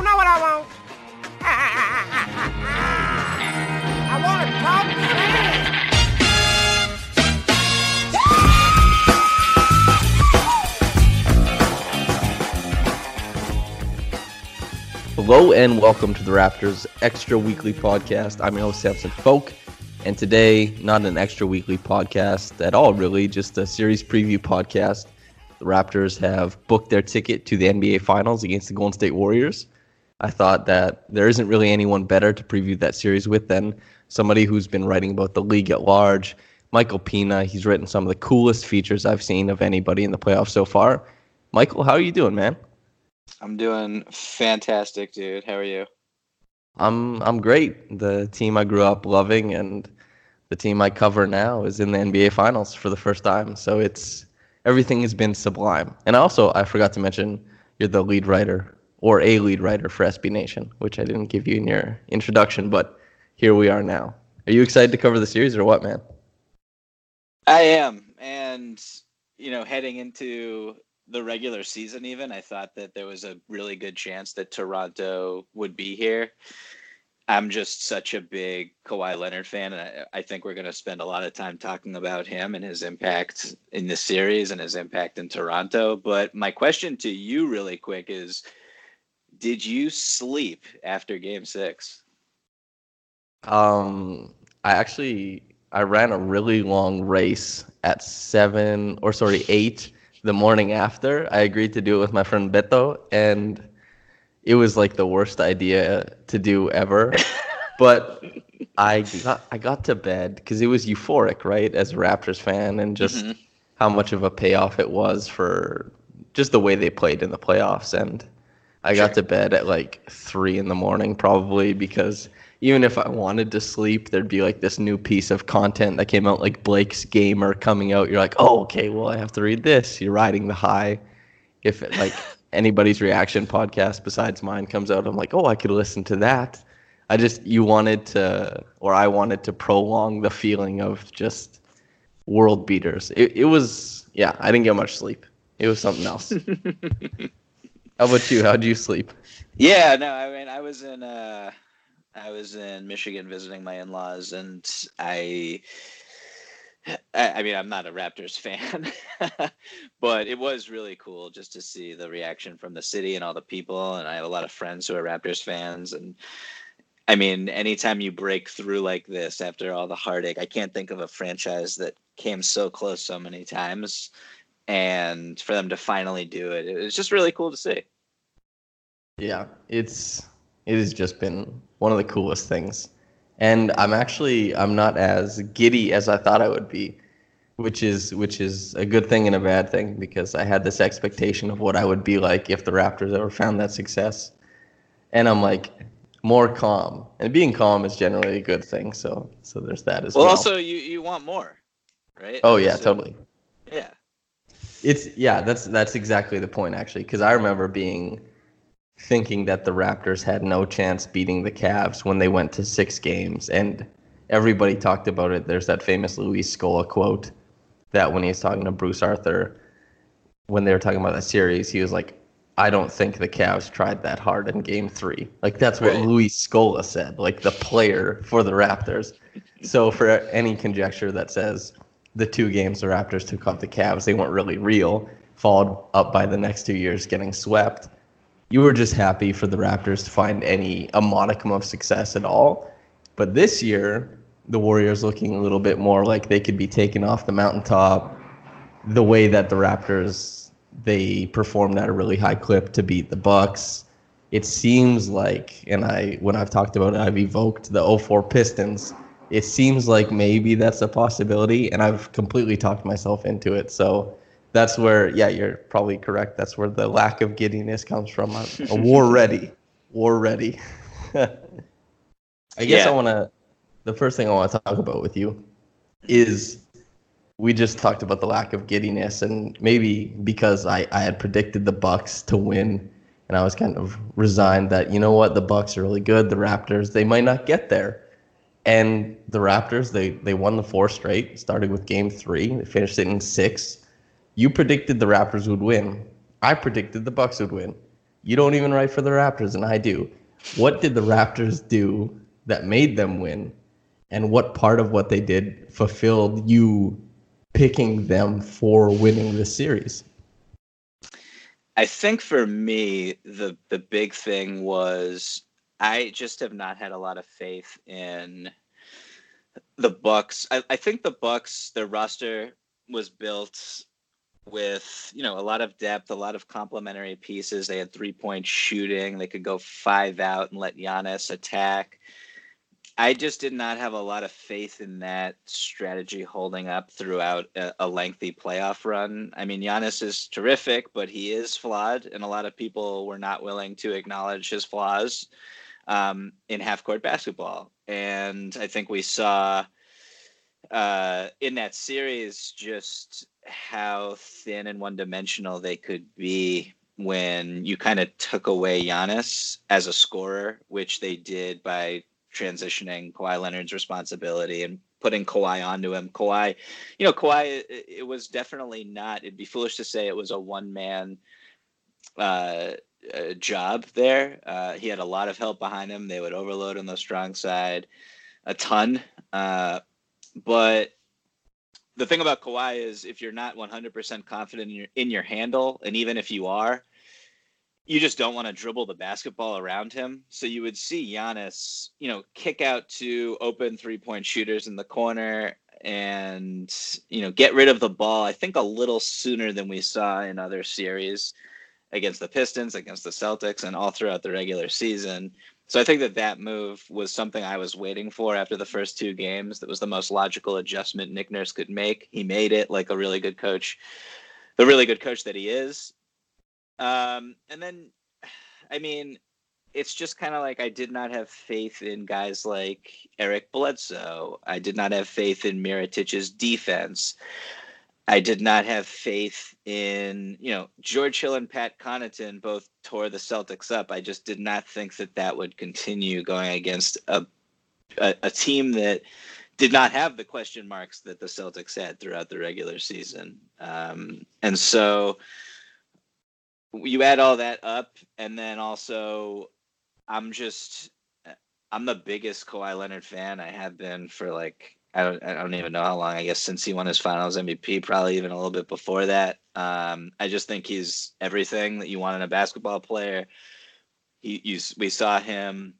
You know what I want? I want to talk. Hello and welcome to the Raptors Extra Weekly Podcast. I'm your host Samson Folk, and today not an extra weekly podcast at all, really, just a series preview podcast. The Raptors have booked their ticket to the NBA Finals against the Golden State Warriors. I thought that there isn't really anyone better to preview that series with than somebody who's been writing about the league at large. Michael Pina, he's written some of the coolest features I've seen of anybody in the playoffs so far. Michael, how are you doing, man? I'm doing fantastic, dude. How are you? I'm I'm great. The team I grew up loving and the team I cover now is in the NBA Finals for the first time. So it's everything has been sublime. And also, I forgot to mention you're the lead writer or a lead writer for SB Nation, which I didn't give you in your introduction, but here we are now. Are you excited to cover the series or what, man? I am. And, you know, heading into the regular season, even, I thought that there was a really good chance that Toronto would be here. I'm just such a big Kawhi Leonard fan, and I, I think we're going to spend a lot of time talking about him and his impact in this series and his impact in Toronto. But my question to you, really quick, is Did you sleep after game six? Um, I actually I ran a really long race at seven or sorry eight the morning after. I agreed to do it with my friend Beto, and it was like the worst idea to do ever. but I got I got to bed because it was euphoric, right? As a Raptors fan, and just Mhm. how much of a payoff it was for just the way they played in the playoffs. And I got to bed at like three in the morning, probably because even if I wanted to sleep, there'd be like this new piece of content that came out, like Blake's Gamer coming out. You're like, oh, okay, well, I have to read this. You're riding the high. If it, like anybody's reaction podcast besides mine comes out, I'm like, oh, I could listen to that. I just you wanted to, or I wanted to prolong the feeling of just world beaters. It it was yeah. I didn't get much sleep. It was something else. How about you? How'd you sleep? Yeah, no, I mean, I was in uh, I was in Michigan visiting my in-laws, and I, I, I mean, I'm not a Raptors fan, but it was really cool just to see the reaction from the city and all the people. And I have a lot of friends who are Raptors fans, and I mean, anytime you break through like this after all the heartache, I can't think of a franchise that came so close so many times, and for them to finally do it, it was just really cool to see. Yeah, it's it has just been one of the coolest things. And I'm actually I'm not as giddy as I thought I would be, which is which is a good thing and a bad thing because I had this expectation of what I would be like if the Raptors ever found that success. And I'm like more calm. And being calm is generally a good thing, so so there's that as Well, well. also you you want more, right? oh yeah, So- totally. Yeah. It's yeah, that's that's exactly the point actually, because I remember being thinking that the Raptors had no chance beating the Cavs when they went to six games. And everybody talked about it. There's that famous Luis Scola quote that when he was talking to Bruce Arthur, when they were talking about that series, he was like, I don't think the Cavs tried that hard in game three. Like that's what Right. Luis Scola said, like the player for the Raptors. So for any conjecture that says the two games the Raptors took off the Cavs, they weren't really real, followed up by the next two years getting swept. You were just happy for the Raptors to find any a modicum of success at all. But this year, the Warriors looking a little bit more like they could be taken off the mountaintop. The way that the Raptors they performed at a really high clip to beat the Bucks. It seems like, and I when I've talked about it, I've evoked the 04 Pistons. It seems like maybe that's a possibility, and I've completely talked myself into it. So that's where, yeah, you're probably correct. That's where the lack of giddiness comes from. A, a war ready, war ready. I guess I want to. The first thing I want to talk about with you is we just talked about the lack of giddiness, and maybe because I, I had predicted the Bucks to win, and I was kind of resigned that you know what the Bucks are really good, the Raptors they might not get there, and the Raptors they they won the four straight, starting with Game Three, they finished it in six. You predicted the Raptors would win. I predicted the Bucks would win. You don't even write for the Raptors, and I do. What did the Raptors do that made them win? And what part of what they did fulfilled you picking them for winning this series? I think for me, the the big thing was I just have not had a lot of faith in the Bucks. I, I think the Bucks, their roster was built with you know a lot of depth, a lot of complementary pieces. They had three point shooting. They could go five out and let Giannis attack. I just did not have a lot of faith in that strategy holding up throughout a, a lengthy playoff run. I mean, Giannis is terrific, but he is flawed, and a lot of people were not willing to acknowledge his flaws um, in half court basketball. And I think we saw uh, in that series just how thin and one dimensional they could be when you kind of took away Giannis as a scorer, which they did by transitioning Kawhi Leonard's responsibility and putting Kawhi onto him. Kawhi, you know, Kawhi, it, it was definitely not, it'd be foolish to say it was a one man uh, uh, job there. Uh, he had a lot of help behind him. They would overload on the strong side a ton. Uh, but the thing about Kawhi is if you're not 100% confident in your, in your handle, and even if you are, you just don't want to dribble the basketball around him. So you would see Giannis, you know, kick out to open three point shooters in the corner and, you know, get rid of the ball, I think a little sooner than we saw in other series against the Pistons, against the Celtics, and all throughout the regular season. So I think that that move was something I was waiting for after the first two games. That was the most logical adjustment Nick Nurse could make. He made it like a really good coach, the really good coach that he is. Um, and then, I mean, it's just kind of like I did not have faith in guys like Eric Bledsoe. I did not have faith in Mirotic's defense. I did not have faith in, you know, George Hill and Pat Connaughton both tore the Celtics up. I just did not think that that would continue going against a, a, a team that did not have the question marks that the Celtics had throughout the regular season. Um, and so you add all that up, and then also I'm just I'm the biggest Kawhi Leonard fan. I have been for like I don't I don't even know how long. I guess since he won his Finals MVP, probably even a little bit before that. Um, I just think he's everything that you want in a basketball player. He you, we saw him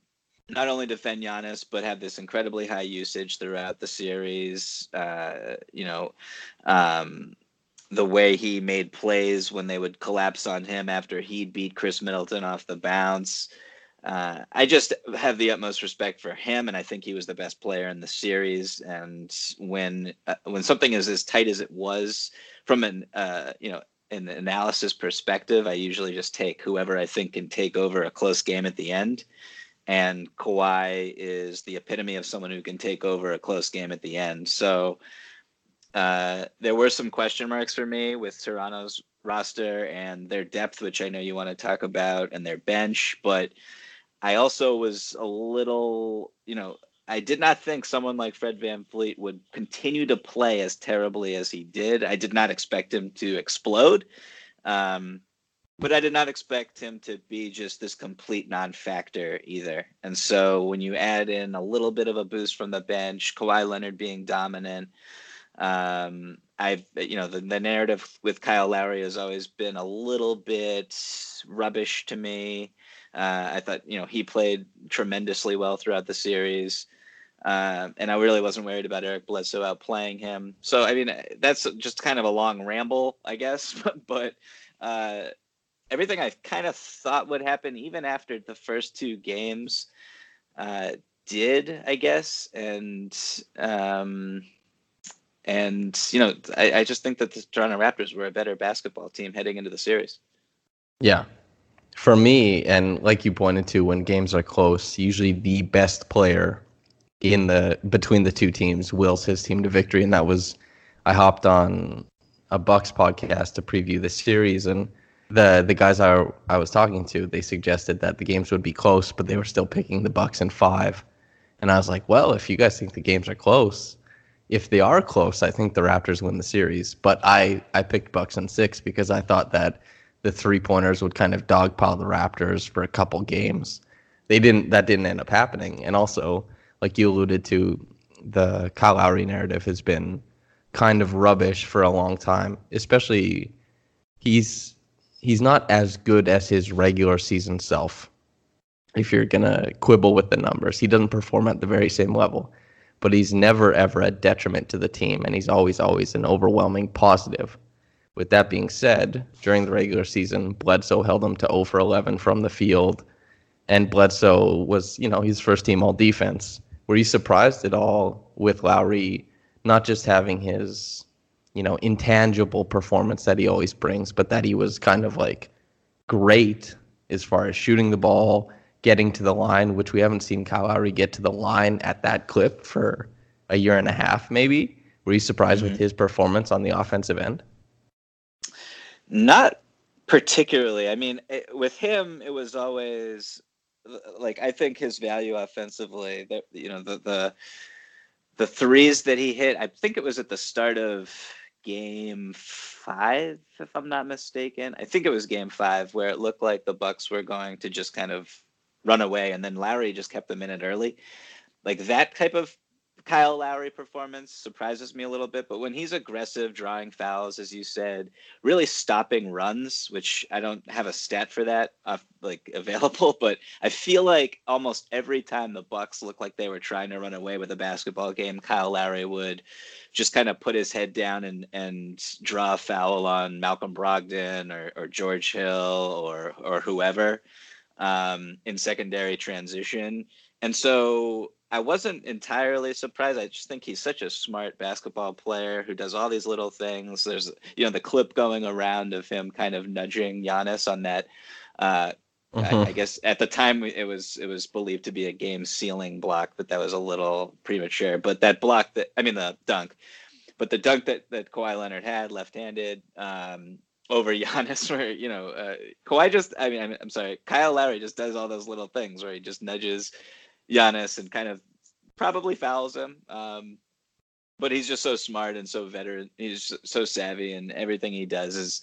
not only defend Giannis but have this incredibly high usage throughout the series. Uh, you know, um, the way he made plays when they would collapse on him after he'd beat Khris Middleton off the bounce. Uh, I just have the utmost respect for him, and I think he was the best player in the series. And when uh, when something is as tight as it was, from an uh, you know an analysis perspective, I usually just take whoever I think can take over a close game at the end. And Kawhi is the epitome of someone who can take over a close game at the end. So uh, there were some question marks for me with Toronto's roster and their depth, which I know you want to talk about, and their bench. But I also was a little, you know, I did not think someone like Fred VanVleet would continue to play as terribly as he did. I did not expect him to explode. Um, but I did not expect him to be just this complete non-factor either. And so when you add in a little bit of a boost from the bench, Kawhi Leonard being dominant, um, I've you know the, the narrative with Kyle Lowry has always been a little bit rubbish to me. Uh, I thought you know he played tremendously well throughout the series. Uh, and I really wasn't worried about Eric Bledsoe outplaying him. So I mean, that's just kind of a long ramble, I guess. but uh, everything I kind of thought would happen, even after the first two games, uh, did, I guess. And um, and you know, I, I just think that the Toronto Raptors were a better basketball team heading into the series. Yeah, for me, and like you pointed to, when games are close, usually the best player in the between the two teams wills his team to victory, and that was I hopped on a Bucks podcast to preview the series, and the the guys I I was talking to, they suggested that the games would be close, but they were still picking the Bucks in five, and I was like, well, if you guys think the games are close, if they are close, I think the Raptors win the series. But I I picked Bucks in six because I thought that the three pointers would kind of dogpile the Raptors for a couple games. They didn't. That didn't end up happening, and also like you alluded to, the Kyle Lowry narrative has been kind of rubbish for a long time. Especially, he's he's not as good as his regular season self. If you're gonna quibble with the numbers, he doesn't perform at the very same level, but he's never ever a detriment to the team, and he's always always an overwhelming positive. With that being said, during the regular season, Bledsoe held him to 0 for 11 from the field, and Bledsoe was, you know, he's first team all defense were you surprised at all with Lowry not just having his, you know, intangible performance that he always brings, but that he was kind of like great as far as shooting the ball, getting to the line, which we haven't seen Kyle Lowry get to the line at that clip for a year and a half, maybe. Were you surprised mm-hmm. with his performance on the offensive end? Not particularly. I mean, it, with him, it was always like I think his value offensively, that you know the the the threes that he hit. I think it was at the start of game five, if I'm not mistaken. I think it was game five where it looked like the Bucks were going to just kind of run away, and then Lowry just kept them in it early. Like that type of Kyle Lowry performance surprises me a little bit, but when he's aggressive, drawing fouls, as you said, really stopping runs, which I don't have a stat for that uh, like available, but I feel like almost every time the Bucks looked like they were trying to run away with a basketball game, Kyle Lowry would just kind of put his head down and and draw a foul on Malcolm Brogdon or, or George Hill or or whoever um, in secondary transition. And so I wasn't entirely surprised. I just think he's such a smart basketball player who does all these little things. There's, you know, the clip going around of him kind of nudging Giannis on that. Uh, mm-hmm. I, I, guess at the time it was it was believed to be a game sealing block, but that was a little premature. But that block that I mean the dunk, but the dunk that that Kawhi Leonard had left-handed um, over Giannis, where you know uh, Kawhi just I mean I'm, I'm sorry Kyle Lowry just does all those little things where he just nudges Giannis and kind of probably fouls him. Um, but he's just so smart and so veteran. He's so savvy, and everything he does is.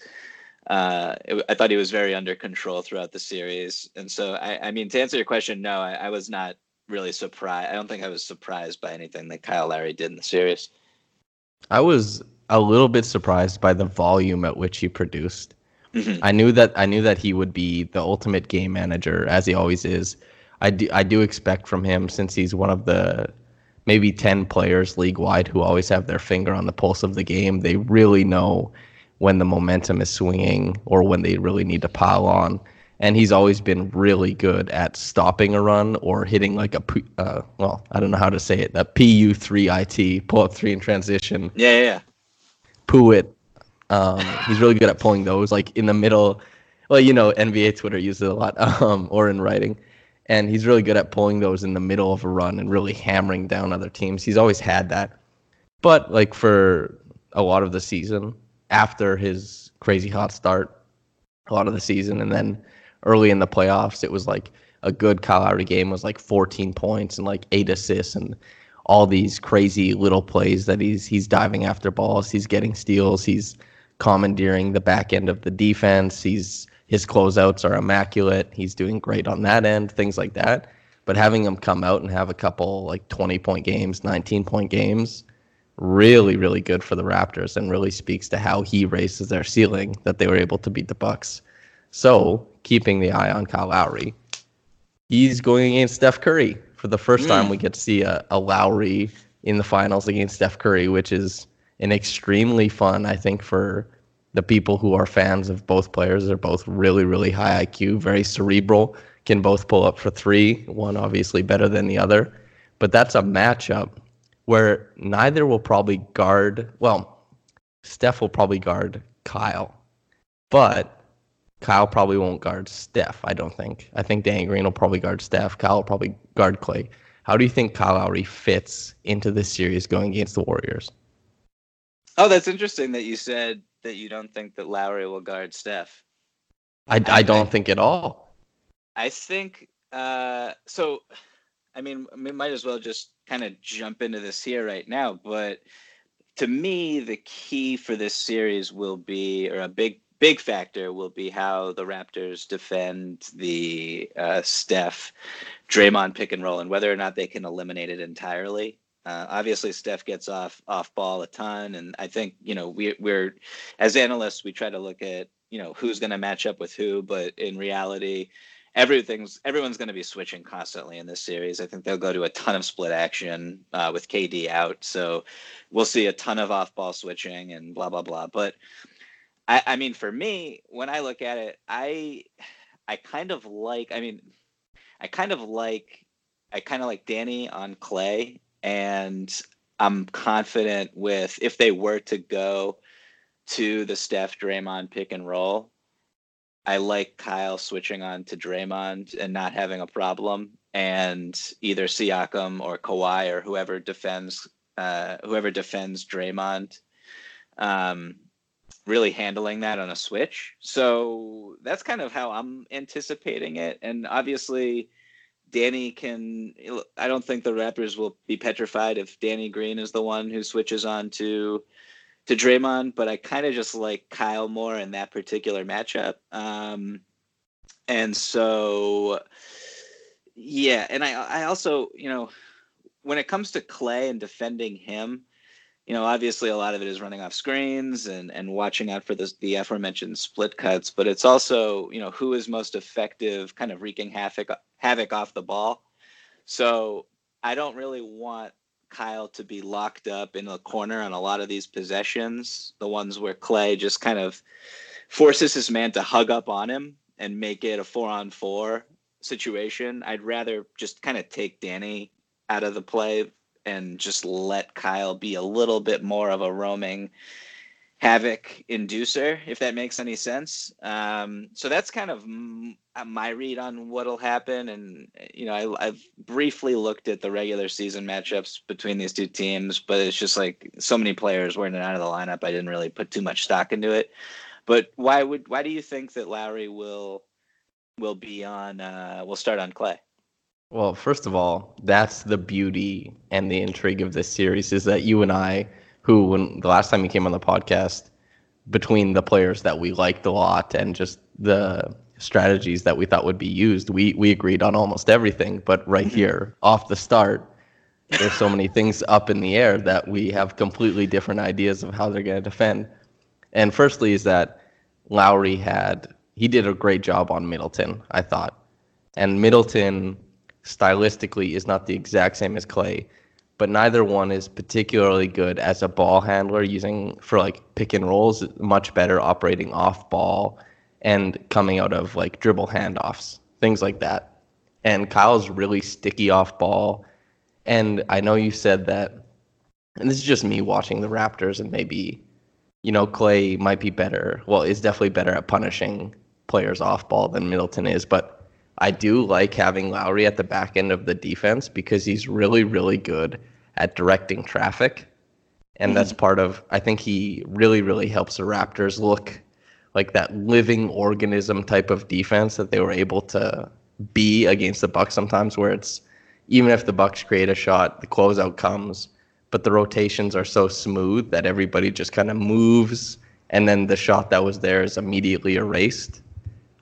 Uh, it, I thought he was very under control throughout the series, and so I, I mean, to answer your question, no, I, I was not really surprised. I don't think I was surprised by anything that Kyle Lowry did in the series. I was a little bit surprised by the volume at which he produced. Mm-hmm. I knew that I knew that he would be the ultimate game manager, as he always is. I do, I do expect from him since he's one of the maybe 10 players league wide who always have their finger on the pulse of the game. They really know when the momentum is swinging or when they really need to pile on. And he's always been really good at stopping a run or hitting like a, uh, well, I don't know how to say it, that PU3IT, pull up three in transition. Yeah, yeah, yeah. Poo it. Um, he's really good at pulling those like in the middle. Well, you know, NBA Twitter uses it a lot, um, or in writing and he's really good at pulling those in the middle of a run and really hammering down other teams. He's always had that. But like for a lot of the season, after his crazy hot start a lot of the season, and then early in the playoffs, it was like a good Kyle Lowry game was like 14 points and like eight assists and all these crazy little plays that he's he's diving after balls, he's getting steals, he's commandeering the back end of the defense, he's his closeouts are immaculate, he's doing great on that end, things like that. But having him come out and have a couple like 20 point games, 19 point games, really really good for the Raptors and really speaks to how he raises their ceiling that they were able to beat the Bucks. So, keeping the eye on Kyle Lowry, he's going against Steph Curry for the first mm. time. We get to see a, a Lowry in the finals against Steph Curry, which is an extremely fun, I think, for the people who are fans of both players. They're both really, really high IQ, very cerebral, can both pull up for three, one obviously better than the other. But that's a matchup where neither will probably guard, well, Steph will probably guard Kyle, but Kyle probably won't guard Steph, I don't think. I think Dan Green will probably guard Steph. Kyle will probably guard Klay. How do you think Kyle Lowry fits into this series going against the Warriors? Oh, that's interesting that you said that you don't think that Lowry will guard Steph. I, I, I don't think at all. I think uh, so. I mean, we might as well just kind of jump into this here right now. But to me, the key for this series will be, or a big big factor will be how the Raptors defend the uh, Steph Draymond pick and roll and whether or not they can eliminate it entirely. Uh, obviously, Steph gets off off ball a ton, and I think you know we, we're as analysts we try to look at you know who's going to match up with who, but in reality, everything's everyone's going to be switching constantly in this series. I think they'll go to a ton of split action uh, with KD out, so we'll see a ton of off ball switching and blah blah blah. But I, I mean, for me, when I look at it, I I kind of like. I mean, I kind of like. I kind of like Danny on Klay, and I'm confident with if they were to go to the Steph Draymond pick and roll. I like Kyle switching on to Draymond and not having a problem, and either Siakam or Kawhi or whoever defends uh, whoever defends Draymond um, really handling that on a switch. So that's kind of how I'm anticipating it. And obviously, Danny can. I don't think the Raptors will be petrified if Danny Green is the one who switches on to to Draymond. But I kind of just like Kyle more in that particular matchup. Um, and so, yeah. And I I also you know when it comes to Klay and defending him you know, obviously a lot of it is running off screens and, and watching out for the, the aforementioned split cuts, but it's also, you know, who is most effective kind of wreaking havoc, havoc off the ball. So I don't really want Kyle to be locked up in a corner on a lot of these possessions, the ones where Klay just kind of forces his man to hug up on him and make it a four on four situation. I'd rather just kind of take Danny out of the play and just let Kyle be a little bit more of a roaming havoc inducer, if that makes any sense. Um, so that's kind of m- uh, my read on what'll happen. And, you know, I, have briefly looked at the regular season matchups between these two teams, but it's just like so many players were in and out of the lineup. I didn't really put too much stock into it. But why would why do you think that Lowry will will be on? Uh, will start on Klay? Well, first of all, that's the beauty and the intrigue of this series is that you and I, who when the last time you came on the podcast, between the players that we liked a lot and just the strategies that we thought would be used, we we agreed on almost everything. But right here, off the start, there's so many things up in the air that we have completely different ideas of how they're going to defend. And firstly, is that Lowry had he did a great job on Middleton, I thought, and Middleton stylistically is not the exact same as Klay, but neither one is particularly good as a ball handler using for like pick and rolls, much better operating off ball and coming out of like dribble handoffs, things like that. And Kyle's really sticky off ball. And I know you said that, and this is just me watching the Raptors, and maybe, you know, Klay might be better. Well, is definitely better at punishing players off ball than Middleton is, but I do like having Lowry at the back end of the defense because he's really, really good at directing traffic. And mm-hmm. that's part of, I think he really, really helps the Raptors look like that living organism type of defense that they were able to be against the Bucks sometimes, where it's even if the Bucks create a shot, the closeout comes, but the rotations are so smooth that everybody just kind of moves, and then the shot that was there is immediately erased.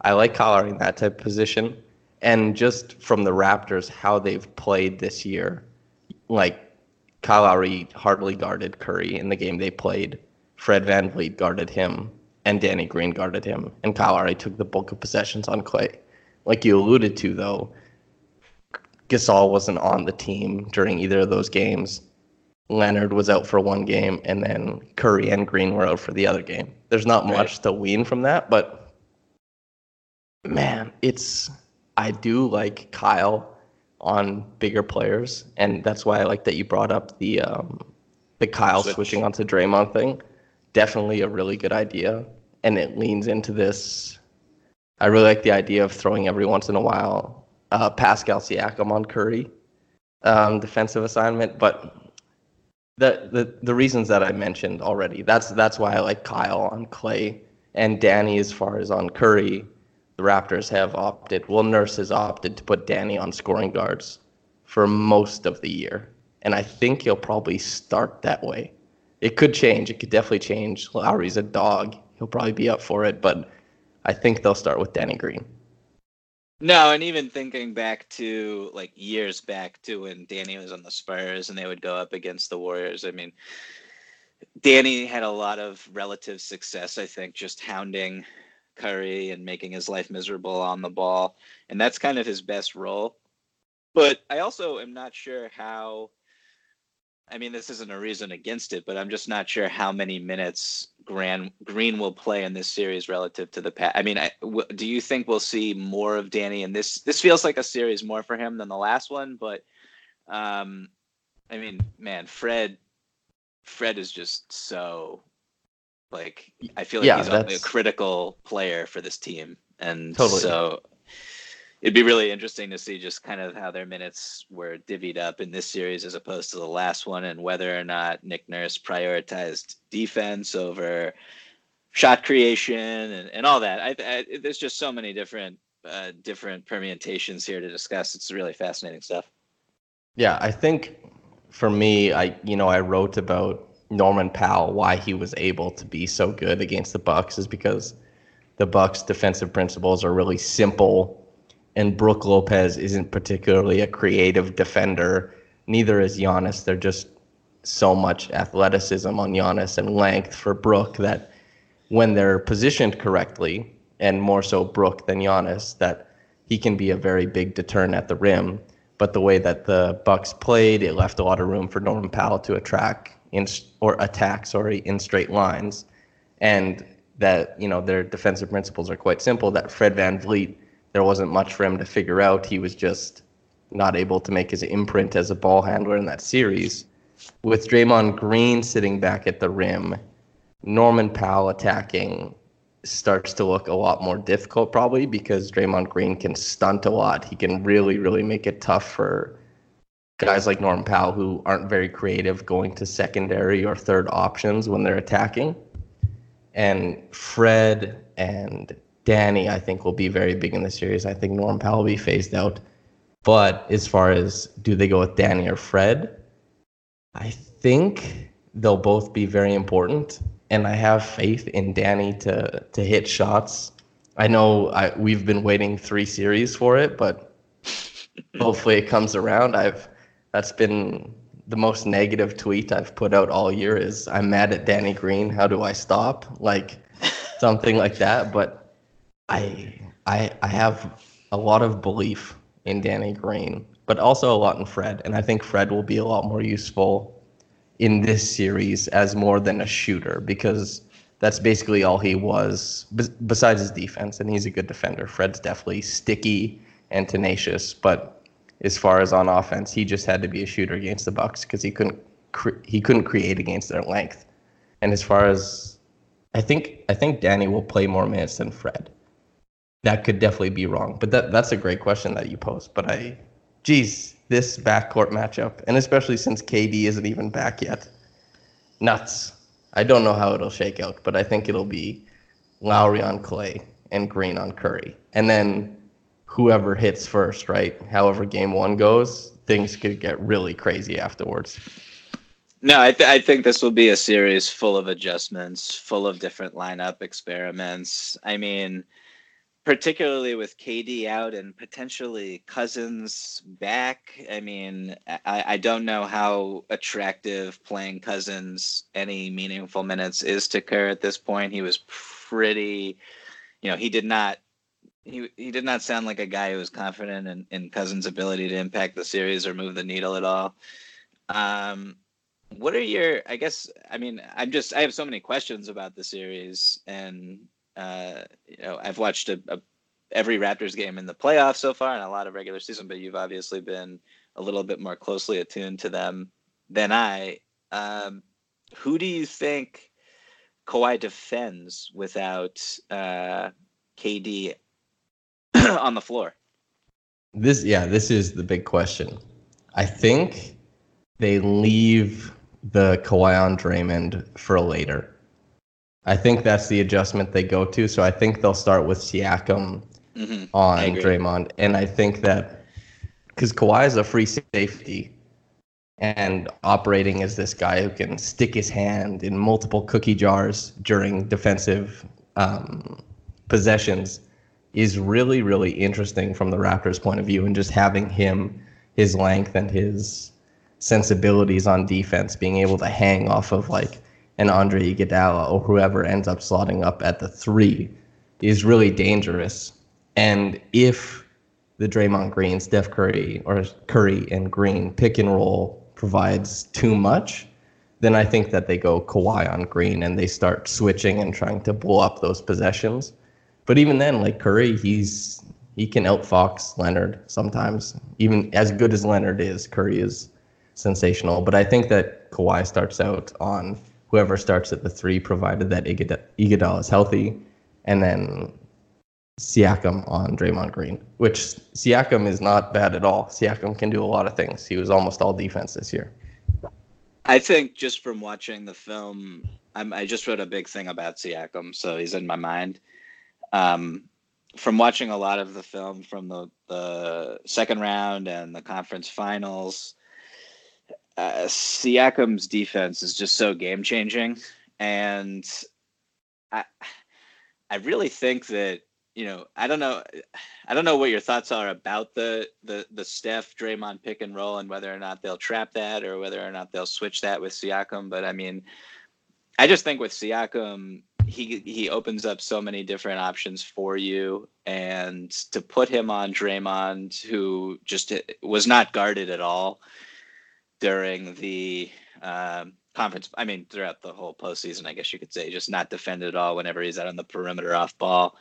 I like in that type of position, and just from the Raptors how they've played this year, like Kyle Lowry hardly guarded Curry in the game they played. Fred VanVleet guarded him, and Danny Green guarded him, and Kyle Lowry took the bulk of possessions on Klay. Like you alluded to, though, Gasol wasn't on the team during either of those games. Leonard was out for one game, and then Curry and Green were out for the other game. There's not much to wean from that, but man, it's I do like Kyle on bigger players, and that's why I like that you brought up the um, the Kyle Switch. switching onto Draymond thing. Definitely a really good idea, and it leans into this. I really like the idea of throwing every once in a while uh, Pascal Siakam on Curry um, defensive assignment, but the, the the reasons that I mentioned already. That's that's why I like Kyle on Klay and Danny as far as on Curry. The Raptors have opted. Well, Nurse has opted to put Danny on scoring guards for most of the year, and I think he'll probably start that way. It could change. It could definitely change. Lowry's a dog. He'll probably be up for it, but I think they'll start with Danny Green. No, and even thinking back to like years back to when Danny was on the Spurs and they would go up against the Warriors. I mean, Danny had a lot of relative success, I think, just hounding Curry and making his life miserable on the ball. And that's kind of his best role. But I also am not sure how I mean, this isn't a reason against it, but I'm just not sure how many minutes Gran, Green will play in this series relative to the past. I mean, I, w- do you think we'll see more of Danny in this? This feels like a series more for him than the last one, but um, I mean, man, Fred, Fred is just so like I feel like yeah, he's a critical player for this team, and totally. so it'd be really interesting to see just kind of how their minutes were divvied up in this series as opposed to the last one and whether or not Nick Nurse prioritized defense over shot creation and, and all that. I, I, there's just so many different uh, different permutations here to discuss. It's really fascinating stuff. Yeah, I think for me, I you know I wrote about Norman Powell why he was able to be so good against the Bucks is because the Bucks defensive principles are really simple and Brook Lopez isn't particularly a creative defender. Neither is Giannis. They're just so much athleticism on Giannis and length for Brook that when they're positioned correctly, and more so Brook than Giannis, that he can be a very big deterrent at the rim. But the way that the Bucks played, it left a lot of room for Norman Powell to attract in or attack, sorry, in straight lines, and that you know their defensive principles are quite simple. That Fred VanVleet there wasn't much for him to figure out. He was just not able to make his imprint as a ball handler in that series. With Draymond Green sitting back at the rim, Norman Powell attacking starts to look a lot more difficult probably because Draymond Green can stunt a lot. He can really, really make it tough for guys like Norm Powell who aren't very creative going to secondary or third options when they're attacking. And Fred and Danny, I think, will be very big in the series. I think Norm Powell will be phased out. But as far as do they go with Danny or Fred, I think they'll both be very important. And I have faith in Danny to to hit shots. I know I, we've been waiting three series for it, but hopefully it comes around. I've that's been the most negative tweet I've put out all year is I'm mad at Danny Green. How do I stop? Like something like that. But I I I have a lot of belief in Danny Green, but also a lot in Fred, and I think Fred will be a lot more useful in this series as more than a shooter because that's basically all he was besides his defense, and he's a good defender. Fred's definitely sticky and tenacious, but as far as on offense, he just had to be a shooter against the Bucks because he couldn't cre- he couldn't create against their length. And as far as I think I think Danny will play more minutes than Fred that could definitely be wrong. But that that's a great question that you posed. But I, geez, this backcourt matchup, and especially since KD isn't even back yet, nuts. I don't know how it'll shake out, but I think it'll be Lowry on Klay, and Green on Curry. And then whoever hits first, right? However game one goes, things could get really crazy afterwards. No, I, th- I think this will be a series full of adjustments, full of different lineup experiments. I mean, particularly with KD out and potentially Cousins back. I mean, I, I don't know how attractive playing Cousins any meaningful minutes is to Kerr at this point. He was pretty, you know, he did not he he did not sound like a guy who was confident in, in Cousins' ability to impact the series or move the needle at all. Um, what are your? I guess I mean I'm just I have so many questions about the series, and uh, you know I've watched a, a, every Raptors game in the playoffs so far and a lot of regular season, but you've obviously been a little bit more closely attuned to them than I. Um, who do you think Kawhi defends without uh, KD on the floor? This, yeah, this is the big question. I think they leave the Kawhi on Draymond for later. I think that's the adjustment they go to. So I think they'll start with Siakam mm-hmm. on Draymond, and I think that because Kawhi is a free safety and operating as this guy who can stick his hand in multiple cookie jars during defensive um, possessions is really, really interesting from the Raptors' point of view, and just having him, his length and his sensibilities on defense, being able to hang off of like an Andre Iguodala or whoever ends up slotting up at the three is really dangerous. And if the Draymond Green, Steph Curry, or Curry and Green pick and roll provides too much, then I think that they go Kawhi on Green and they start switching and trying to blow up those possessions. But even then, like Curry, he's he can outfox Leonard sometimes. Even as good as Leonard is, Curry is sensational. But I think that Kawhi starts out on whoever starts at the three, provided that Iguodala is healthy, and then Siakam on Draymond Green, which Siakam is not bad at all. Siakam can do a lot of things. He was almost all defense this year. I think just from watching the film, I'm, i just wrote a big thing about Siakam, so he's in my mind. Um, from watching a lot of the film from the, the second round and the conference finals, uh, Siakam's defense is just so game changing, and I I really think that you know I don't know I don't know what your thoughts are about the the the Steph Draymond pick and roll and whether or not they'll trap that or whether or not they'll switch that with Siakam, but I mean I just think with Siakam he he opens up so many different options for you and to put him on Draymond who just was not guarded at all during the um, conference. I mean, throughout the whole postseason, I guess you could say, just not defended at all whenever he's out on the perimeter off ball.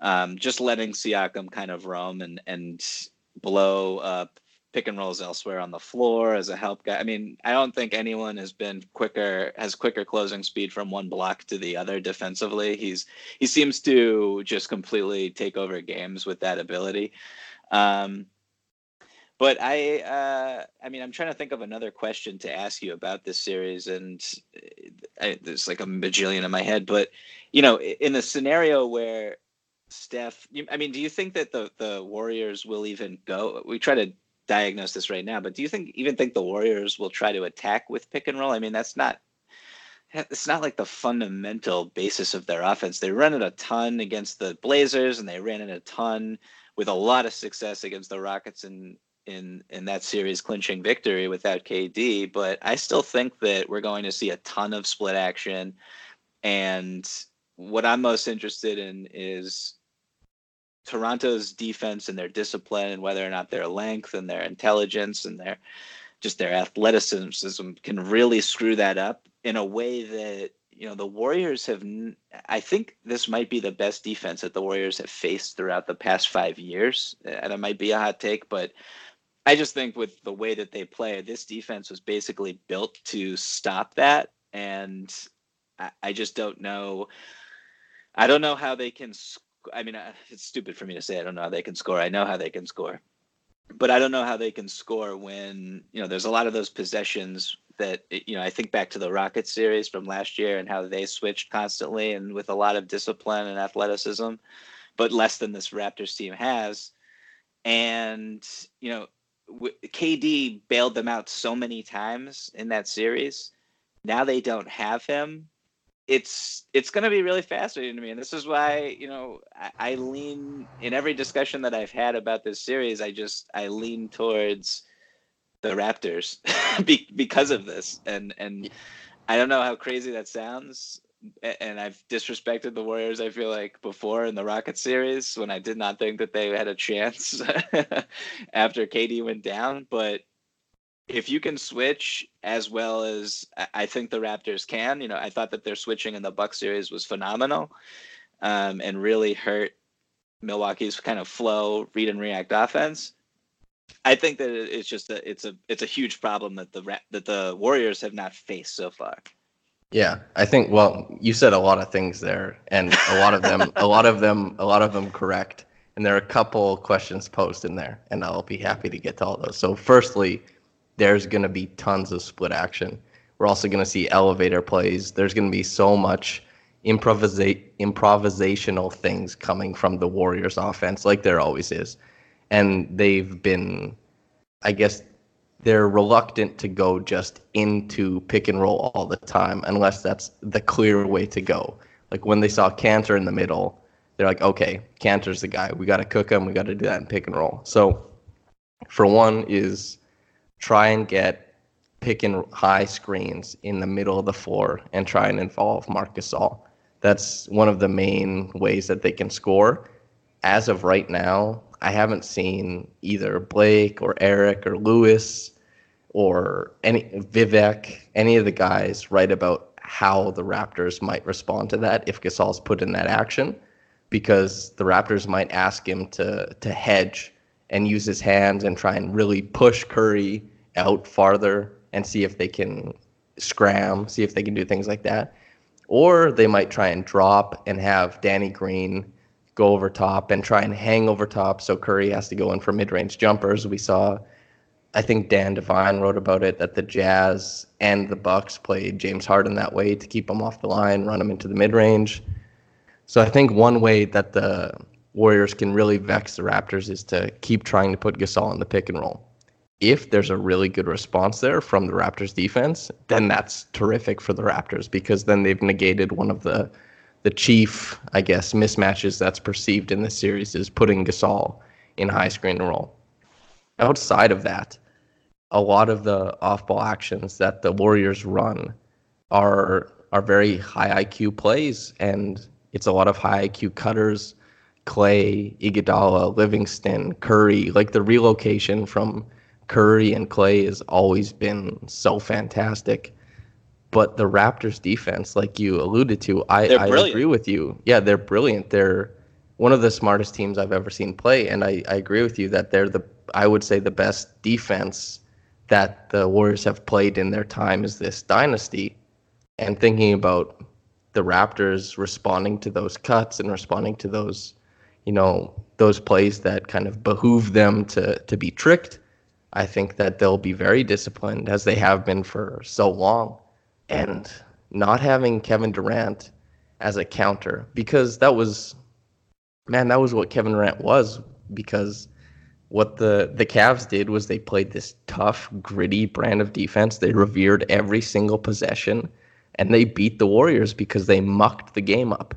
Um, just letting Siakam kind of roam and and blow up pick and rolls elsewhere on the floor as a help guy. I mean, I don't think anyone has been quicker has quicker closing speed from one block to the other defensively. He's he seems to just completely take over games with that ability. Um, but I, uh, I mean, I'm trying to think of another question to ask you about this series, and uh, I, there's like a bajillion in my head. But you know, in the scenario where Steph, I mean, do you think that the the Warriors will even go? We try to diagnose this right now, but do you think even think the Warriors will try to attack with pick and roll? I mean, that's not it's not like the fundamental basis of their offense. They run it a ton against the Blazers, and they ran it a ton with a lot of success against the Rockets and in in that series clinching victory without KD, but I still think that we're going to see a ton of split action. And what I'm most interested in is Toronto's defense and their discipline and whether or not their length and their intelligence and their just their athleticism can really screw that up in a way that you know the Warriors have. I think this might be the best defense that the Warriors have faced throughout the past five years, uh, and it might be a hot take, but I just think with the way that they play, this defense was basically built to stop that, and I, I just don't know. I don't know how they can. I mean, it's stupid for me to say I don't know how they can score. I know how they can score, but I don't know how they can score when you know there's a lot of those possessions that you know I think back to the Rockets series from last year and how they switched constantly and with a lot of discipline and athleticism, but less than this Raptors team has. And you know, KD bailed them out so many times in that series. Now they don't have him. It's it's going to be really fascinating to me, and this is why you know I, I lean in every discussion that I've had about this series. I just I lean towards the Raptors because of this, and and I don't know how crazy that sounds, and I've disrespected the Warriors. I feel like before in the Rocket series when I did not think that they had a chance after KD went down, but if you can switch as well as I think the Raptors can, you know, I thought that their switching in the Buck series was phenomenal, um, and really hurt Milwaukee's kind of flow, read and react offense. I think that it's just a it's a it's a huge problem that the that the Warriors have not faced so far. Yeah, I think well, you said a lot of things there and a lot of them a lot of them a lot of them correct. And there are a couple questions posed in there and I'll be happy to get to all those. So firstly, there's going to be tons of split action. We're also going to see elevator plays. There's going to be so much improvisa- improvisational things coming from the Warriors offense like there always is and they've been, I guess, they're reluctant to go just into pick and roll all the time unless that's the clear way to go. Like when they saw Kanter in the middle, they're like, okay, Kanter's the guy. We got to cook him. We got to do that in pick and roll. So, for one, is try and get pick and high screens in the middle of the floor and try and involve Marc Gasol. That's one of the main ways that they can score. As of right now, I haven't seen either Blake or Eric or Lewis or any Vivek, any of the guys write about how the Raptors might respond to that if Gasol's put in that action, because the Raptors might ask him to to hedge and use his hands and try and really push Curry out farther and see if they can scram, see if they can do things like that. Or they might try and drop and have Danny Green go over top and try and hang over top. So Curry has to go in for mid range jumpers. We saw, I think Dan Devine wrote about it that the Jazz and the Bucks played James Harden that way to keep him off the line, run him into the mid range. So I think one way that the Warriors can really vex the Raptors is to keep trying to put Gasol in the pick and roll. If there's a really good response there from the Raptors defense, then that's terrific for the Raptors because then they've negated one of the the chief, I guess, mismatches that's perceived in this series is putting Gasol in high screen roll. Outside of that, a lot of the off-ball actions that the Warriors run are are very high IQ plays, and it's a lot of high IQ cutters. Klay, Iguodala, Livingston, Curry, like the relocation from Curry and Klay has always been so fantastic. But the Raptors defense, like you alluded to, I, I agree with you. Yeah, they're brilliant. They're one of the smartest teams I've ever seen play. And I, I agree with you that they're the I would say the best defense that the Warriors have played in their time is this dynasty. And thinking about the Raptors responding to those cuts and responding to those, you know, those plays that kind of behoove them to to be tricked, I think that they'll be very disciplined as they have been for so long and not having Kevin Durant as a counter because that was man, that was what Kevin Durant was because what the the Cavs did was they played this tough, gritty brand of defense. They revered every single possession and they beat the Warriors because they mucked the game up.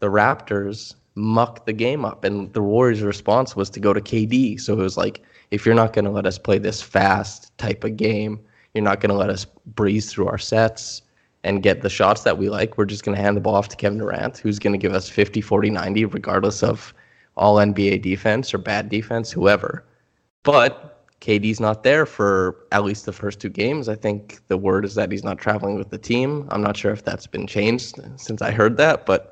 The Raptors mucked the game up and the Warriors response was to go to KD. So it was like if you're not going to let us play this fast type of game, you're not going to let us breeze through our sets and get the shots that we like. We're just going to hand the ball off to Kevin Durant, who's going to give us 50, 40, 90, regardless of all NBA defense or bad defense, whoever. But KD's not there for at least the first two games. I think the word is that he's not traveling with the team. I'm not sure if that's been changed since I heard that, but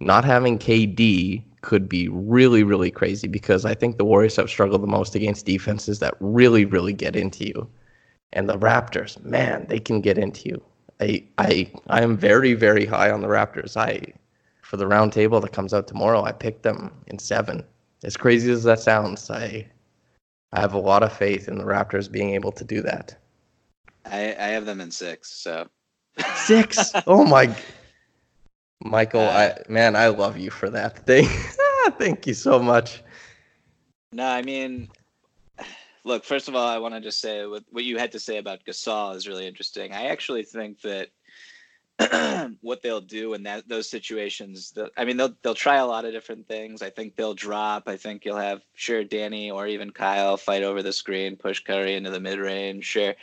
not having KD could be really, really crazy because I think the Warriors have struggled the most against defenses that really, really get into you. And the Raptors, man, they can get into you. I I I am very very high on the Raptors. I for the roundtable that comes out tomorrow, I picked them in seven. As crazy as that sounds, I I have a lot of faith in the Raptors being able to do that. I, I have them in six. So six. oh my. Michael, Uh, I man, I love you for that thing. Thank you so much. No, I mean, look. First of all, I want to just say what what you had to say about Gasol is really interesting. I actually think that what they'll do in that those situations, I mean, they'll they'll try a lot of different things. I think they'll drop. I think you'll have sure Danny or even Kyle fight over the screen, push Curry into the mid range. Sure.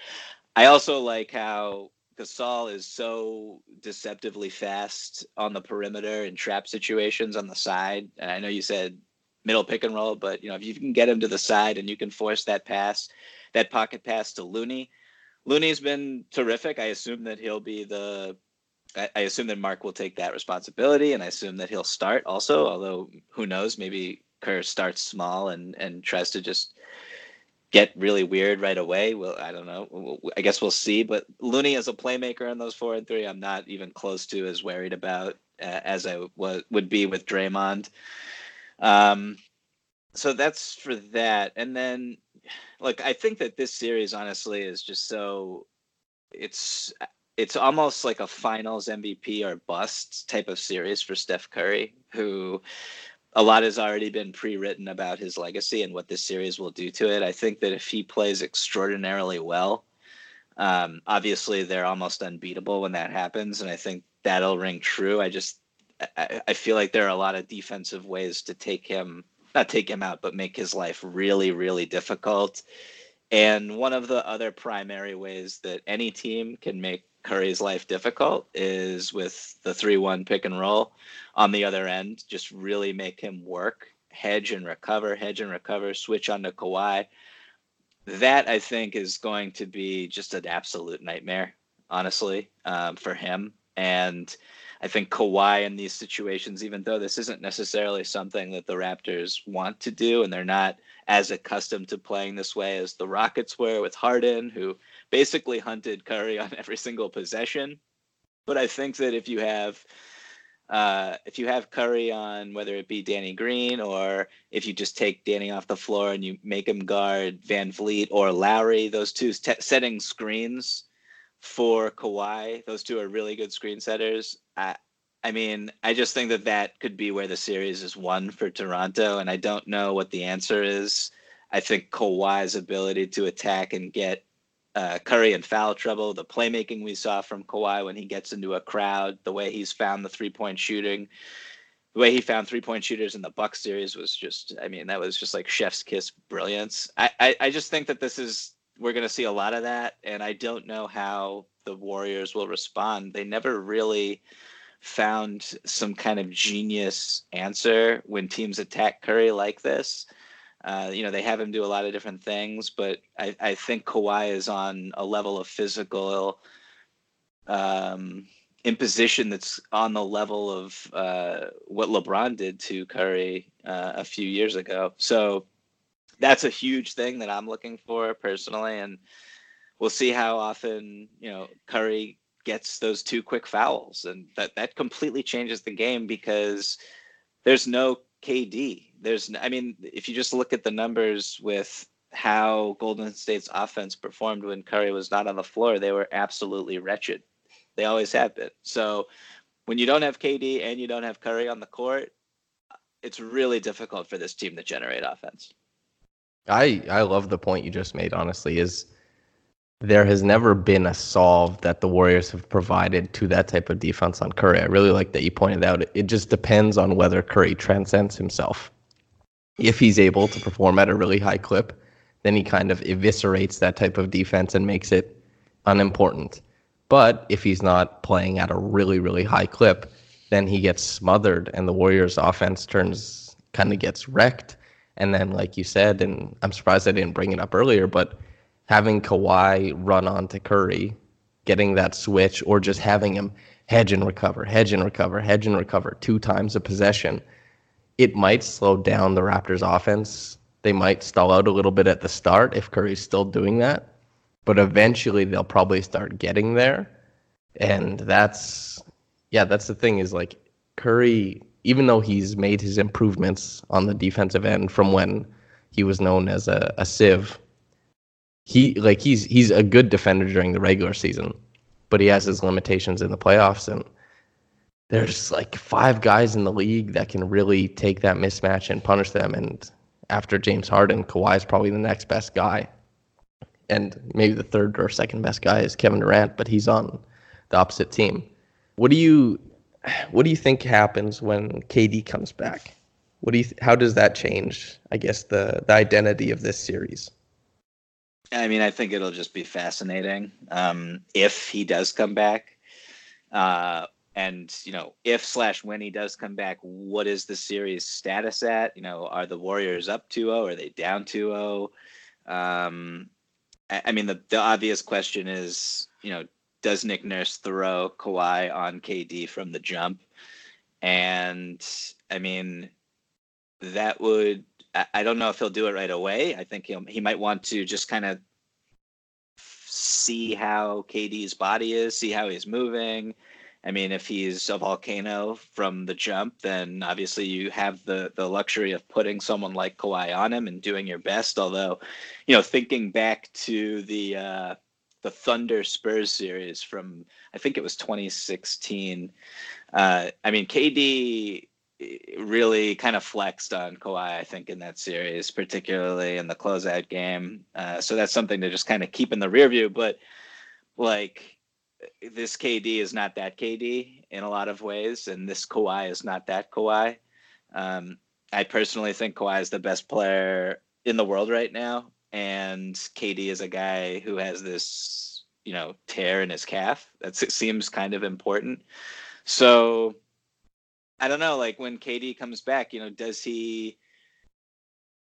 I also like how Gasol is so deceptively fast on the perimeter in trap situations on the side. And I know you said middle pick and roll, but you know if you can get him to the side and you can force that pass, that pocket pass to Looney. Looney's been terrific. I assume that he'll be the. I, I assume that Marc will take that responsibility, and I assume that he'll start also. Although who knows, maybe Kerr starts small and and tries to just get really weird right away. Well, I don't know. I guess we'll see. But Looney as a playmaker in those four and three, I'm not even close to as worried about uh, as I w- would be with Draymond. Um, so that's for that. And then, look, I think that this series honestly is just so it's it's almost like a finals MVP or bust type of series for Steph Curry, who a lot has already been pre-written about his legacy and what this series will do to it. I think that if he plays extraordinarily well, um, obviously they're almost unbeatable when that happens, and I think that'll ring true. I just I, I feel like there are a lot of defensive ways to take him not take him out, but make his life really, really difficult. And one of the other primary ways that any team can make Curry's life difficult is with the 3 1 pick and roll on the other end. Just really make him work, hedge and recover, hedge and recover, switch onto Kawhi. That I think is going to be just an absolute nightmare, honestly, um, for him. And I think Kawhi in these situations, even though this isn't necessarily something that the Raptors want to do, and they're not as accustomed to playing this way as the Rockets were with Harden, who basically hunted Curry on every single possession. But I think that if you have uh, if you have Curry on whether it be Danny Green or if you just take Danny off the floor and you make him guard VanVleet or Lowry, those two t- setting screens for Kawhi, those two are really good screen setters. I, I mean, I just think that that could be where the series is won for Toronto, and I don't know what the answer is. I think Kawhi's ability to attack and get uh, Curry in foul trouble, the playmaking we saw from Kawhi when he gets into a crowd, the way he's found the three point shooting, the way he found three point shooters in the Buck series was just, I mean, that was just like chef's kiss brilliance. I, I, I just think that this is, we're going to see a lot of that. And I don't know how the Warriors will respond. They never really found some kind of genius answer when teams attack Curry like this. Uh, you know, they have him do a lot of different things, but I, I think Kawhi is on a level of physical um, imposition that's on the level of uh, what LeBron did to Curry uh, a few years ago. So that's a huge thing that I'm looking for personally, and we'll see how often you know Curry gets those two quick fouls, and that that completely changes the game because there's no KD. There's, I mean, if you just look at the numbers with how Golden State's offense performed when Curry was not on the floor, they were absolutely wretched. They always have been. So when you don't have KD and you don't have Curry on the court, it's really difficult for this team to generate offense. I I love the point you just made. Honestly, is there has never been a solve that the Warriors have provided to that type of defense on Curry. I really like that you pointed out. It just depends on whether Curry transcends himself. If he's able to perform at a really high clip, then he kind of eviscerates that type of defense and makes it unimportant. But if he's not playing at a really, really high clip, then he gets smothered and the Warriors offense turns kind of gets wrecked. And then, like you said, and I'm surprised I didn't bring it up earlier, but having Kawhi run onto Curry, getting that switch, or just having him hedge and recover, hedge and recover, hedge and recover two times a possession, it might slow down the Raptors' offense. They might stall out a little bit at the start if Curry's still doing that, but eventually they'll probably start getting there. And that's, yeah, that's the thing is like Curry, even though he's made his improvements on the defensive end from when he was known as a, a sieve he like he's he's a good defender during the regular season, but he has his limitations in the playoffs and there's like five guys in the league that can really take that mismatch and punish them and after James Harden, Kawhi is probably the next best guy. And maybe the third or second best guy is Kevin Durant, but he's on the opposite team. What do you what do you think happens when KD comes back? What do you th- how does that change, I guess the the identity of this series? I mean, I think it'll just be fascinating um, if he does come back. Uh, and you know, if slash when he does come back, what is the series status at? You know, are the Warriors up 2-0? Are they down 2-0? Um, I, I mean, the the obvious question is, you know, does Nick Nurse throw Kawhi on KD from the jump? And I mean, that would I don't know if he'll do it right away. I think he he might want to just kind of see how KD's body is, see how he's moving. I mean, if he's a volcano from the jump, then obviously you have the the luxury of putting someone like Kawhi on him and doing your best. Although, you know, thinking back to the uh, the Thunder Spurs series from I think it was 2016. Uh, I mean, KD really kind of flexed on Kawhi, I think, in that series, particularly in the closeout game. Uh, so that's something to just kind of keep in the rear view. But like this KD is not that KD in a lot of ways, and this Kawhi is not that Kawhi. Um, I personally think Kawhi is the best player in the world right now, and KD is a guy who has this, you know, tear in his calf. That seems kind of important. So I don't know. Like when KD comes back, you know, does he?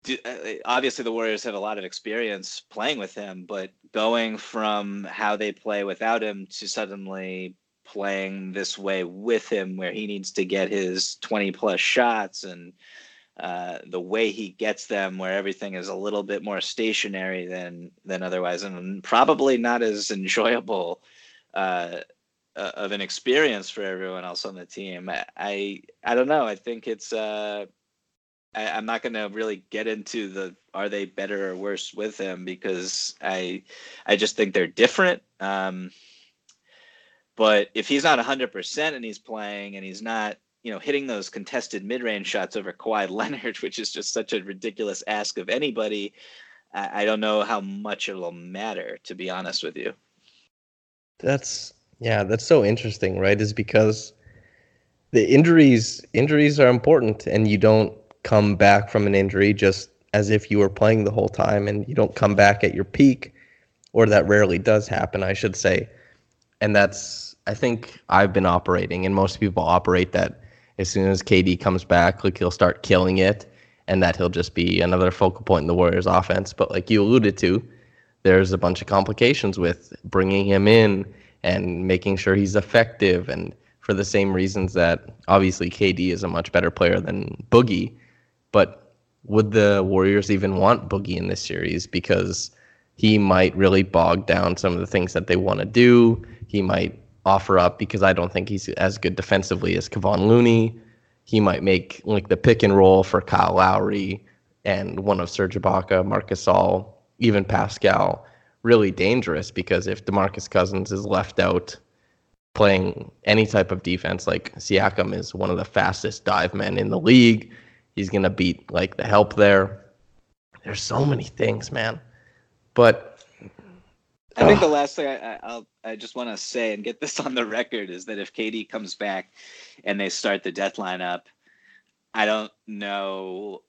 Uh, obviously, the Warriors have a lot of experience playing with him, but going from how they play without him to suddenly playing this way with him, where he needs to get his twenty plus shots and uh, the way he gets them, where everything is a little bit more stationary than than otherwise, and probably not as enjoyable uh, uh, of an experience for everyone else on the team. I I, I don't know. I think it's uh, I, am not going to really get into the are they better or worse with him because I I just think they're different. Um, but if he's not 100% and he's playing and he's not you know hitting those contested mid-range shots over Kawhi Leonard, which is just such a ridiculous ask of anybody, I, I don't know how much it'll matter to be honest with you. That's yeah, that's so interesting, right? Is because the injuries injuries are important and you don't come back from an injury just as if you were playing the whole time and you don't come back at your peak or that rarely does happen, I should say. And that's I think I've been operating and most people operate that as soon as KD comes back, like he'll start killing it and that he'll just be another focal point in the Warriors offense, but like you alluded to, there's a bunch of complications with bringing him in and making sure he's effective and for the same reasons that obviously KD is a much better player than Boogie, but would the Warriors even want Boogie in this series because he might really bog down some of the things that they want to do. He might offer up because I don't think he's as good defensively as Kevon Looney. He might make like the pick and roll for Kyle Lowry and one of Serge Ibaka, Marc Gasol, even Pascal really dangerous because if DeMarcus Cousins is left out playing any type of defense, like Siakam is one of the fastest dive men in the league, he's gonna beat like the help there. There's so many things, man. But I think the last thing I, I'll I just want to say and get this on the record is that if KD comes back and they start the death lineup, I don't know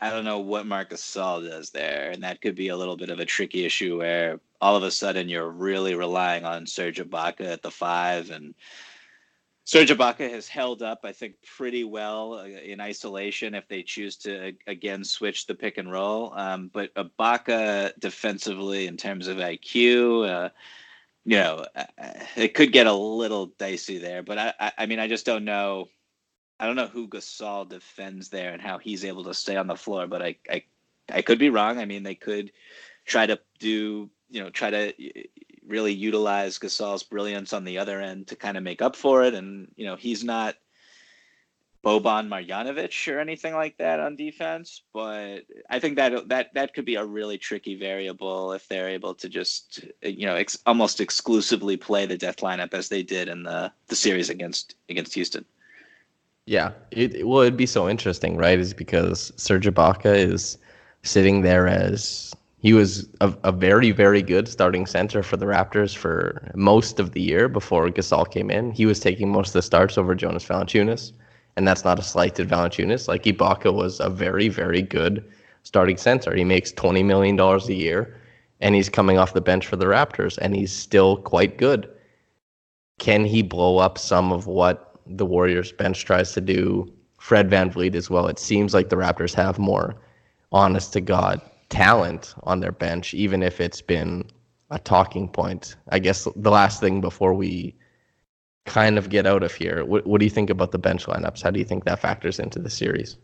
I don't know what Marcus Gasol does there, and that could be a little bit of a tricky issue where all of a sudden you're really relying on Serge Ibaka at the five, and Serge Ibaka has held up, I think, pretty well uh, in isolation if they choose to again switch the pick and roll. Um, but Ibaka defensively, in terms of IQ, uh, you know, uh, it could get a little dicey there. But I, I, I mean, I just don't know I don't know who Gasol defends there and how he's able to stay on the floor, but I, I, I could be wrong. I mean, they could try to do, you know, try to really utilize Gasol's brilliance on the other end to kind of make up for it. And you know, he's not, Boban Marjanovic or anything like that on defense, but I think that that that could be a really tricky variable if they're able to just you know ex- almost exclusively play the death lineup as they did in the the series against against Houston. Yeah, it well, it'd be so interesting, right? Is because Serge Ibaka is sitting there as he was a, a very very good starting center for the Raptors for most of the year before Gasol came in. He was taking most of the starts over Jonas Valanciunas and that's not a slight to Valanciunas. Like Ibaka was a very, very good starting center. He makes twenty million dollars a year, and he's coming off the bench for the Raptors, and he's still quite good. Can he blow up some of what the Warriors bench tries to do? Fred Van VanVleet as well. It seems like the Raptors have more honest to God talent on their bench, even if it's been a talking point. I guess the last thing before we kind of get out of here. What, what do you think about the bench lineups? How do you think that factors into the series?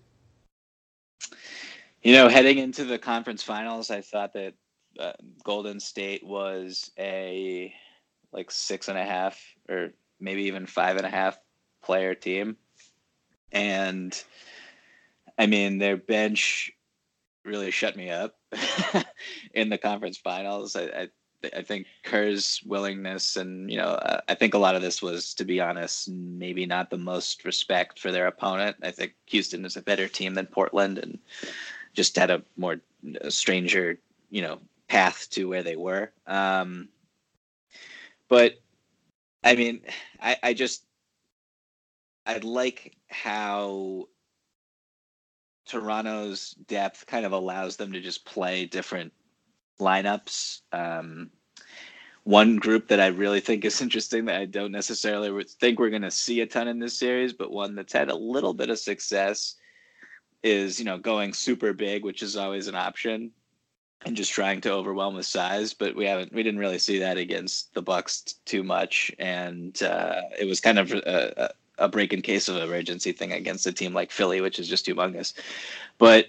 You know, heading into the conference finals, I thought that uh, Golden State was a like six and a half or maybe even five and a half player team. And I mean, their bench really shut me up in the conference finals. I, I I think Kerr's willingness, and you know, uh, I think a lot of this was, to be honest, maybe not the most respect for their opponent. I think Houston is a better team than Portland, and just had a more a stranger, you know, path to where they were. Um, but I mean, I, I just I like how Toronto's depth kind of allows them to just play different lineups. Um, one group that I really think is interesting that I don't necessarily think we're going to see a ton in this series, but one that's had a little bit of success is you know going super big, which is always an option, and just trying to overwhelm with size. But we haven't, we didn't really see that against the Bucks too much, and uh, it was kind of a break in case of emergency thing against a team like Philly, which is just humongous. But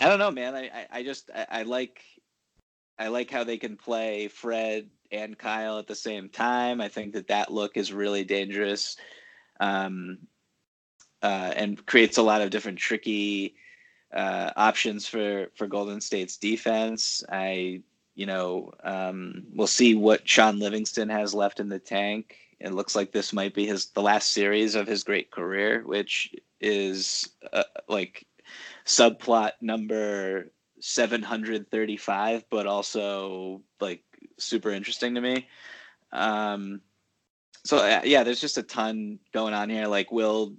I don't know, man. I I, I just I, I like I like how they can play Fred and Kyle at the same time. I think that that look is really dangerous, um, uh, and creates a lot of different tricky uh, options for for Golden State's defense. I, you know, um, we'll see what Shaun Livingston has left in the tank. It looks like this might be his the last series of his great career, which is uh, like subplot number 735 but also like super interesting to me. Um so uh, yeah there's just a ton going on here. Like will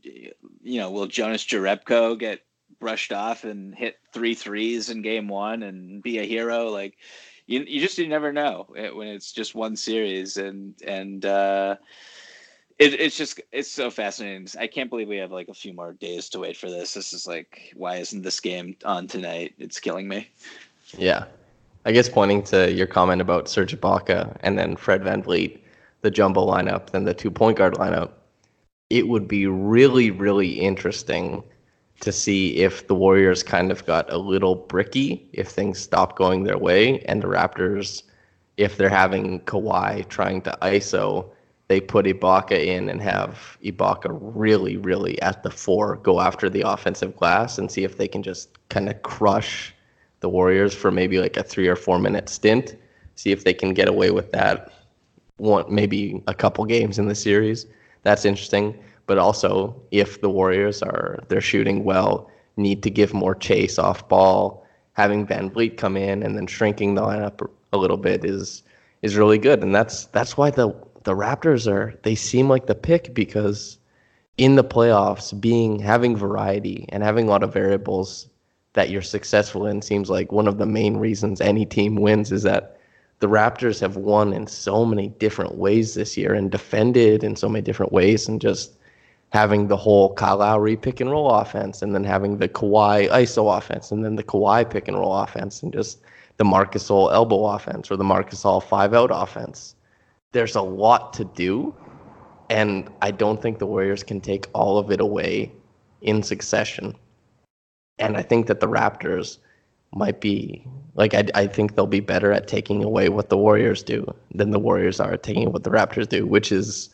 you know will jonas jerebko get brushed off and hit three threes in game one and be a hero? Like you, you just you never know when it's just one series and and uh it, it's just it's so fascinating. I can't believe we have like a few more days to wait for this. This is like, why isn't this game on tonight? It's killing me. Yeah, I guess pointing to your comment about Serge Ibaka and then Fred Van VanVleet, the jumbo lineup, then the two point guard lineup. It would be really, really interesting to see if the Warriors kind of got a little bricky if things stop going their way, and the Raptors, if they're having Kawhi trying to ISO they put Ibaka in and have Ibaka really, really at the four go after the offensive glass and see if they can just kind of crush the Warriors for maybe like a three or four minute stint. See if they can get away with that one maybe a couple games in the series. That's interesting. But also if the Warriors are they're shooting well, need to give more chase off ball, having VanVleet come in and then shrinking the lineup a little bit is is really good. And that's that's why the the Raptors are they seem like the pick because in the playoffs, being having variety and having a lot of variables that you're successful in seems like one of the main reasons any team wins is that the Raptors have won in so many different ways this year and defended in so many different ways and just having the whole Kyle Lowry pick and roll offense and then having the Kawhi ISO offense and then the Kawhi pick and roll offense and just the Marc Gasol elbow offense or the Marc Gasol five out offense there's a lot to do, and I don't think the Warriors can take all of it away in succession. And I think that the Raptors might be like I, I think they'll be better at taking away what the Warriors do than the Warriors are taking what the Raptors do, which is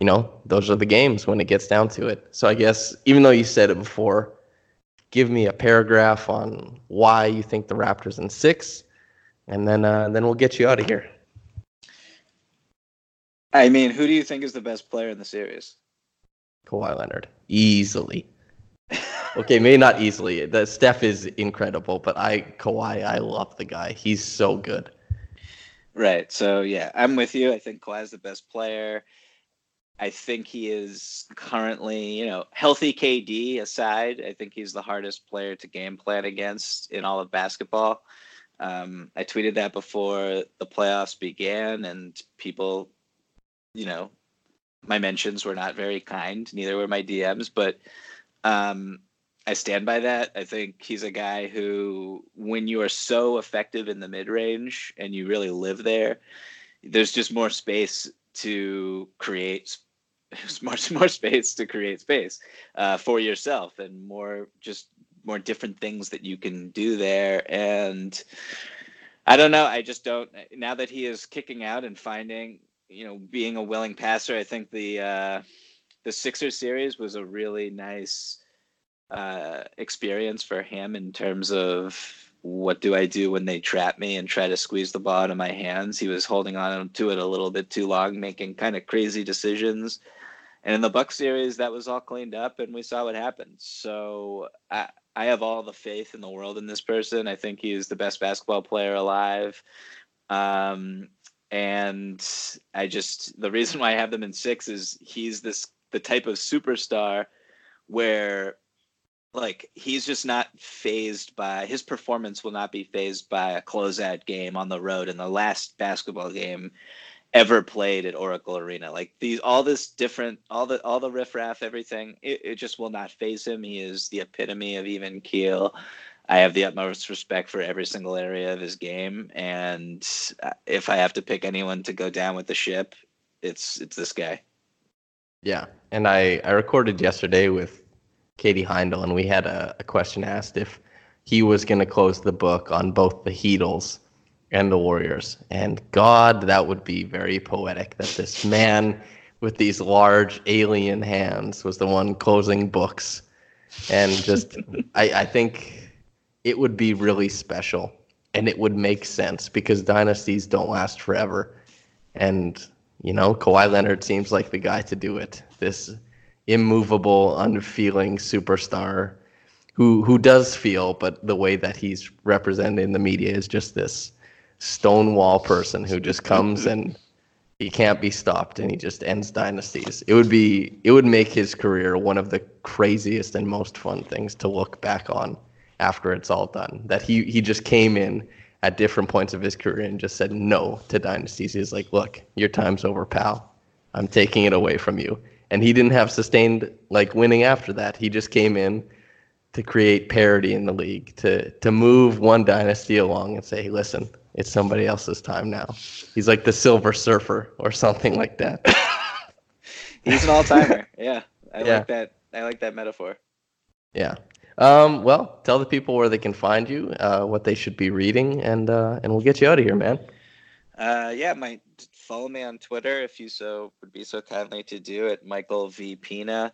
you know, those are the games when it gets down to it. So I guess even though you said it before, give me a paragraph on why you think the Raptors in six, and then uh, then we'll get you out of here. I mean, who do you think is the best player in the series? Kawhi Leonard, easily. okay, maybe not easily. The Steph is incredible, but I Kawhi, I love the guy. He's so good. Right. So yeah, I'm with you. I think Kawhi's the best player. I think he is currently, you know, healthy KD aside, I think he's the hardest player to game plan against in all of basketball. Um, I tweeted that before the playoffs began, and people, you know, my mentions were not very kind. Neither were my DMs, but um, I stand by that. I think he's a guy who, when you are so effective in the mid range and you really live there, there's just more space to create more more space to create space uh, for yourself and more just more different things that you can do there and i don't know i just don't now that he is kicking out and finding you know being a willing passer i think the uh the sixers series was a really nice uh experience for him in terms of what do I do when they trap me and try to squeeze the ball out of my hands? He was holding on to it a little bit too long, making kind of crazy decisions. And in the Buck series, that was all cleaned up, and we saw what happened. So I, I have all the faith in the world in this person. I think he's the best basketball player alive. Um, and I just the reason why I have them in six is he's this the type of superstar where like he's just not phased by his performance will not be phased by a closeout game on the road in the last basketball game ever played at Oracle Arena. Like these, all this different, all the all the riffraff, everything. It, it just will not phase him. He is the epitome of even keel. I have the utmost respect for every single area of his game, and uh, if I have to pick anyone to go down with the ship, it's it's this guy. Yeah, and I I recorded yesterday with Katie Heindl, and we had a, a question asked if he was going to close the book on both the Heatles and the Warriors. And God, that would be very poetic that this man with these large alien hands was the one closing books. And just, I, I think it would be really special and it would make sense because dynasties don't last forever. And, you know, Kawhi Leonard seems like the guy to do it. This immovable, unfeeling superstar who who does feel, but the way that he's represented in the media is just this stonewall person who just comes and he can't be stopped and he just ends dynasties. It would be it would make his career one of the craziest and most fun things to look back on after it's all done. That he he just came in at different points of his career and just said no to dynasties. He's like, "Look, your time's over, pal. I'm taking it away from you." And he didn't have sustained like winning after that. He just came in to create parity in the league, to to move one dynasty along and say, "Listen, it's somebody else's time now. He's like the Silver Surfer or something like that. He's an all timer. yeah, I yeah. like that. I like that metaphor. Yeah. Um, well, tell the people where they can find you, uh, what they should be reading, and uh, and we'll get you out of here, man. Uh, yeah, my follow me on Twitter if you so would be so kindly to do it. Michael V Pina.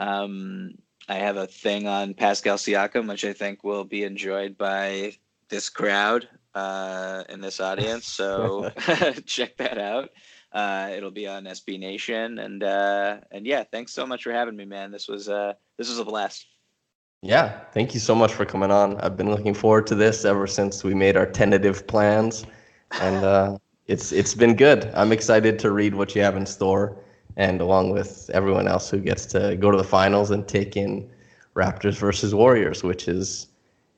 Um, I have a thing on Pascal Siakam, which I think will be enjoyed by this crowd uh, in this audience. So check that out. Uh, it'll be on SB Nation, and uh, and yeah, thanks so much for having me, man. This was uh, this was a blast. Yeah, thank you so much for coming on. I've been looking forward to this ever since we made our tentative plans, and uh, it's it's been good. I'm excited to read what you have in store, and along with everyone else who gets to go to the finals and take in Raptors versus Warriors, which is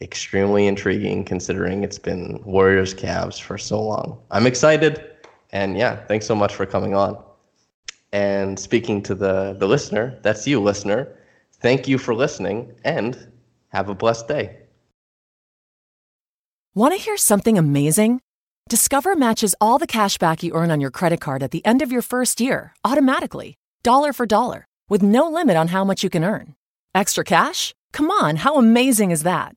extremely intriguing considering it's been Warriors Cavs for so long. I'm excited. And yeah, thanks so much for coming on. And speaking to the, the listener, that's you, listener. Thank you for listening and have a blessed day. Want to hear something amazing? Discover matches all the cash back you earn on your credit card at the end of your first year automatically, dollar for dollar, with no limit on how much you can earn. Extra cash? Come on, how amazing is that?